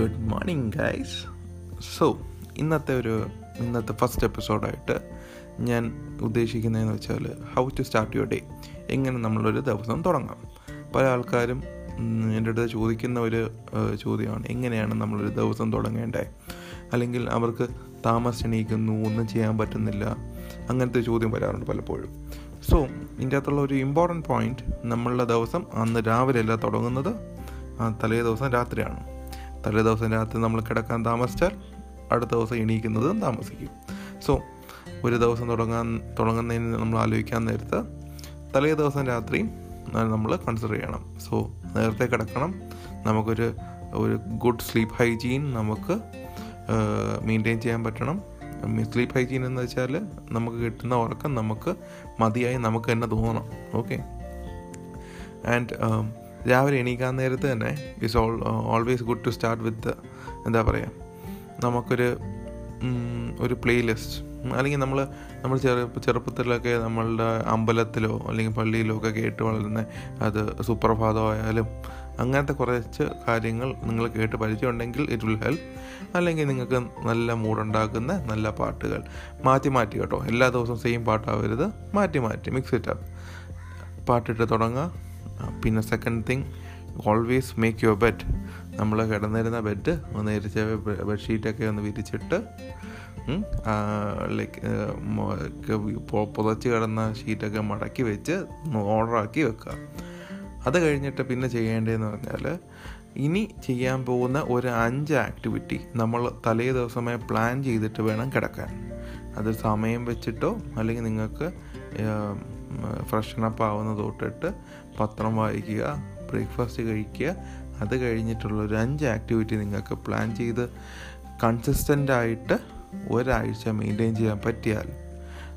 Good morning guys so ഇന്നത്തെ ഒരു ഇന്നത്തെ ഫസ്റ്റ് എപ്പിസോഡായിട്ട് ഞാൻ ഉദ്ദേശിക്കുന്നതെന്ന് വെച്ചാൽ how to start your day എങ്ങനെ നമ്മളൊരു ദിവസം തുടങ്ങാം. പല ആൾക്കാരും എന്റെ അടുത്ത് ചോദിക്കുന്ന ഒരു ചോദ്യമാണ്. എങ്ങനെയാണ് നമ്മളൊരു ദിവസം തുടങ്ങേണ്ടത് അല്ലെങ്കിൽ അവർക്ക് താമസിച്ചെണീക്കുന്നു ഒന്നും ചെയ്യാൻ പറ്റുന്നില്ല അങ്ങനത്തെ ചോദ്യം വരാറുണ്ട് പലപ്പോഴും. സോ ഇതിന്റെ അകത്തുള്ള ഒരു ഇമ്പോർട്ടന്റ് പോയിന്റ് നമ്മളുടെ ദിവസം അന്ന് രാവിലെ അല്ല തുടങ്ങുന്നത്. തലേ ദിവസം രാത്രിയാണ്. തലേ ദിവസം രാത്രി നമ്മൾ കിടക്കാൻ താമസിച്ചാൽ അടുത്ത ദിവസം എണീക്കുന്നതും താമസിക്കും. സോ ഒരു ദിവസം തുടങ്ങാൻ തുടങ്ങുന്നതിന് നമ്മൾ ആലോചിക്കാൻ നേരത്ത് തലേ ദിവസം രാത്രി നമ്മൾ കൺസിഡർ ചെയ്യണം. സോ നേരത്തെ കിടക്കണം. നമുക്കൊരു ഒരു ഗുഡ് സ്ലീപ്പ് ഹൈജീൻ നമുക്ക് മെയിന്റെയിൻ ചെയ്യാൻ പറ്റണം. സ്ലീപ്പ് ഹൈജീൻ എന്ന് വെച്ചാൽ നമുക്ക് കിട്ടുന്ന ഉറക്കം നമുക്ക് മതിയായി നമുക്ക് തന്നെ തോന്നണം. ഓക്കെ ആൻഡ് രാവിലെ എണീക്കാൻ നേരത്ത് തന്നെ it's all always good to start with എന്താ പറയുക നമുക്കൊരു ഒരു ഒരു പ്ലേലിസ്റ്റ് അല്ലെങ്കിൽ നമ്മൾ നമ്മൾ ചെറു ചെറുപ്പത്തിലൊക്കെ നമ്മളുടെ അമ്പലത്തിലോ അല്ലെങ്കിൽ പള്ളിയിലോ ഒക്കെ കേട്ട് വളരുന്ന അത് സുപ്രഭാതമായാലും അങ്ങനത്തെ കുറച്ച് കാര്യങ്ങൾ നിങ്ങൾ കേട്ട് പരിചയമുണ്ടെങ്കിൽ ഇറ്റ് വിൽ ഹെൽപ്പ് അല്ലെങ്കിൽ നിങ്ങൾക്ക് നല്ല മൂഡുണ്ടാക്കുന്ന നല്ല പാട്ടുകൾ. മാറ്റി മാറ്റി കേട്ടോ. എല്ലാ ദിവസവും സെയിം പാട്ടാവരുത്. മാറ്റി മാറ്റി. മിക്സ് ഇറ്റ് അപ്പ് പാട്ടിട്ട് തുടങ്ങുക പിന്നെ second thing always make your bed നമ്മൾ കിടന്നിരുന്ന ബെഡ് ഒന്ന് വിരിച്ച ബെഡ്ഷീറ്റൊക്കെ ഒന്ന് വിരിച്ചിട്ട് ലൈക്ക് പുതച്ച് കിടന്ന ഷീറ്റൊക്കെ മടക്കി വെച്ച് ഓർഡറാക്കി വെക്കുക. അത് കഴിഞ്ഞിട്ട് പിന്നെ ചെയ്യേണ്ടതെന്ന് പറഞ്ഞാൽ ഇനി ചെയ്യാൻ പോകുന്ന ഒരു അഞ്ച് ആക്ടിവിറ്റി നമ്മൾ തലേ ദിവസമായി പ്ലാൻ ചെയ്തിട്ട് വേണം കിടക്കാൻ. അത് സമയം വെച്ചിട്ടോ അല്ലെങ്കിൽ നിങ്ങൾക്ക് ഫ്രഷനപ്പ് ആവുന്ന തൊട്ടിട്ട് പത്രം വായിക്കുക ബ്രേക്ക്ഫാസ്റ്റ് കഴിക്കുക. അത് കഴിഞ്ഞിട്ടുള്ള ഒരു അഞ്ച് ആക്ടിവിറ്റി നിങ്ങൾക്ക് പ്ലാൻ ചെയ്ത് കൺസിസ്റ്റന്റ് ആയിട്ട് ഒരാഴ്ച മെയിന്റെയിൻ ചെയ്യാൻ പറ്റിയാൽ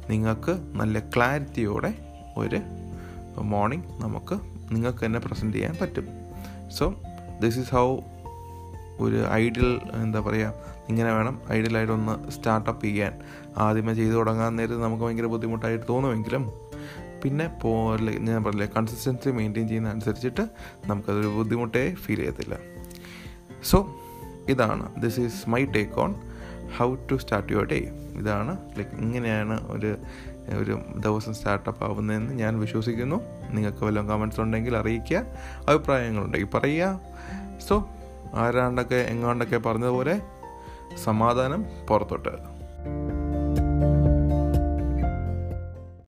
നിങ്ങൾക്ക് നല്ല ക്ലാരിറ്റിയോടെ ഒരു മോർണിംഗ് നമുക്ക് നിങ്ങൾക്ക് തന്നെ പ്രസന്റ് ചെയ്യാൻ പറ്റും. സോ ദിസ് ഈസ് ഹൗ ഒരു ഐഡിയൽ എന്താ പറയുക ഇങ്ങനെ വേണം ഐഡിയലായിട്ടൊന്ന് സ്റ്റാർട്ടപ്പ് ചെയ്യാൻ. ആദ്യമേ ചെയ്തു തുടങ്ങാൻ നേരത്ത് നമുക്ക് ഭയങ്കര ബുദ്ധിമുട്ടായിട്ട് തോന്നുമെങ്കിലും പിന്നെ ഞാൻ പറഞ്ഞില്ലേ കൺസിസ്റ്റൻസി മെയിന്റെയിൻ ചെയ്യുന്ന അനുസരിച്ചിട്ട് നമുക്കതൊരു ബുദ്ധിമുട്ടേ ഫീൽ ചെയ്യത്തില്ല. സോ ഇതാണ് this is my take on how to start your day ഇതാണ് ലൈക്ക് ഇങ്ങനെയാണ് ഒരു ഒരു ദിവസം സ്റ്റാർട്ടപ്പ് ആവുന്നതെന്ന് ഞാൻ വിശ്വസിക്കുന്നു. നിങ്ങൾക്ക് വല്ലതും കമൻസ് ഉണ്ടെങ്കിൽ അറിയിക്കുക അഭിപ്രായങ്ങളുണ്ടെങ്കിൽ പറയുക. സോ ആരാണ്ടൊക്കെ എങ്ങാണ്ടൊക്കെ പറഞ്ഞതുപോലെ സമാധാനം പുറത്തോട്ട്.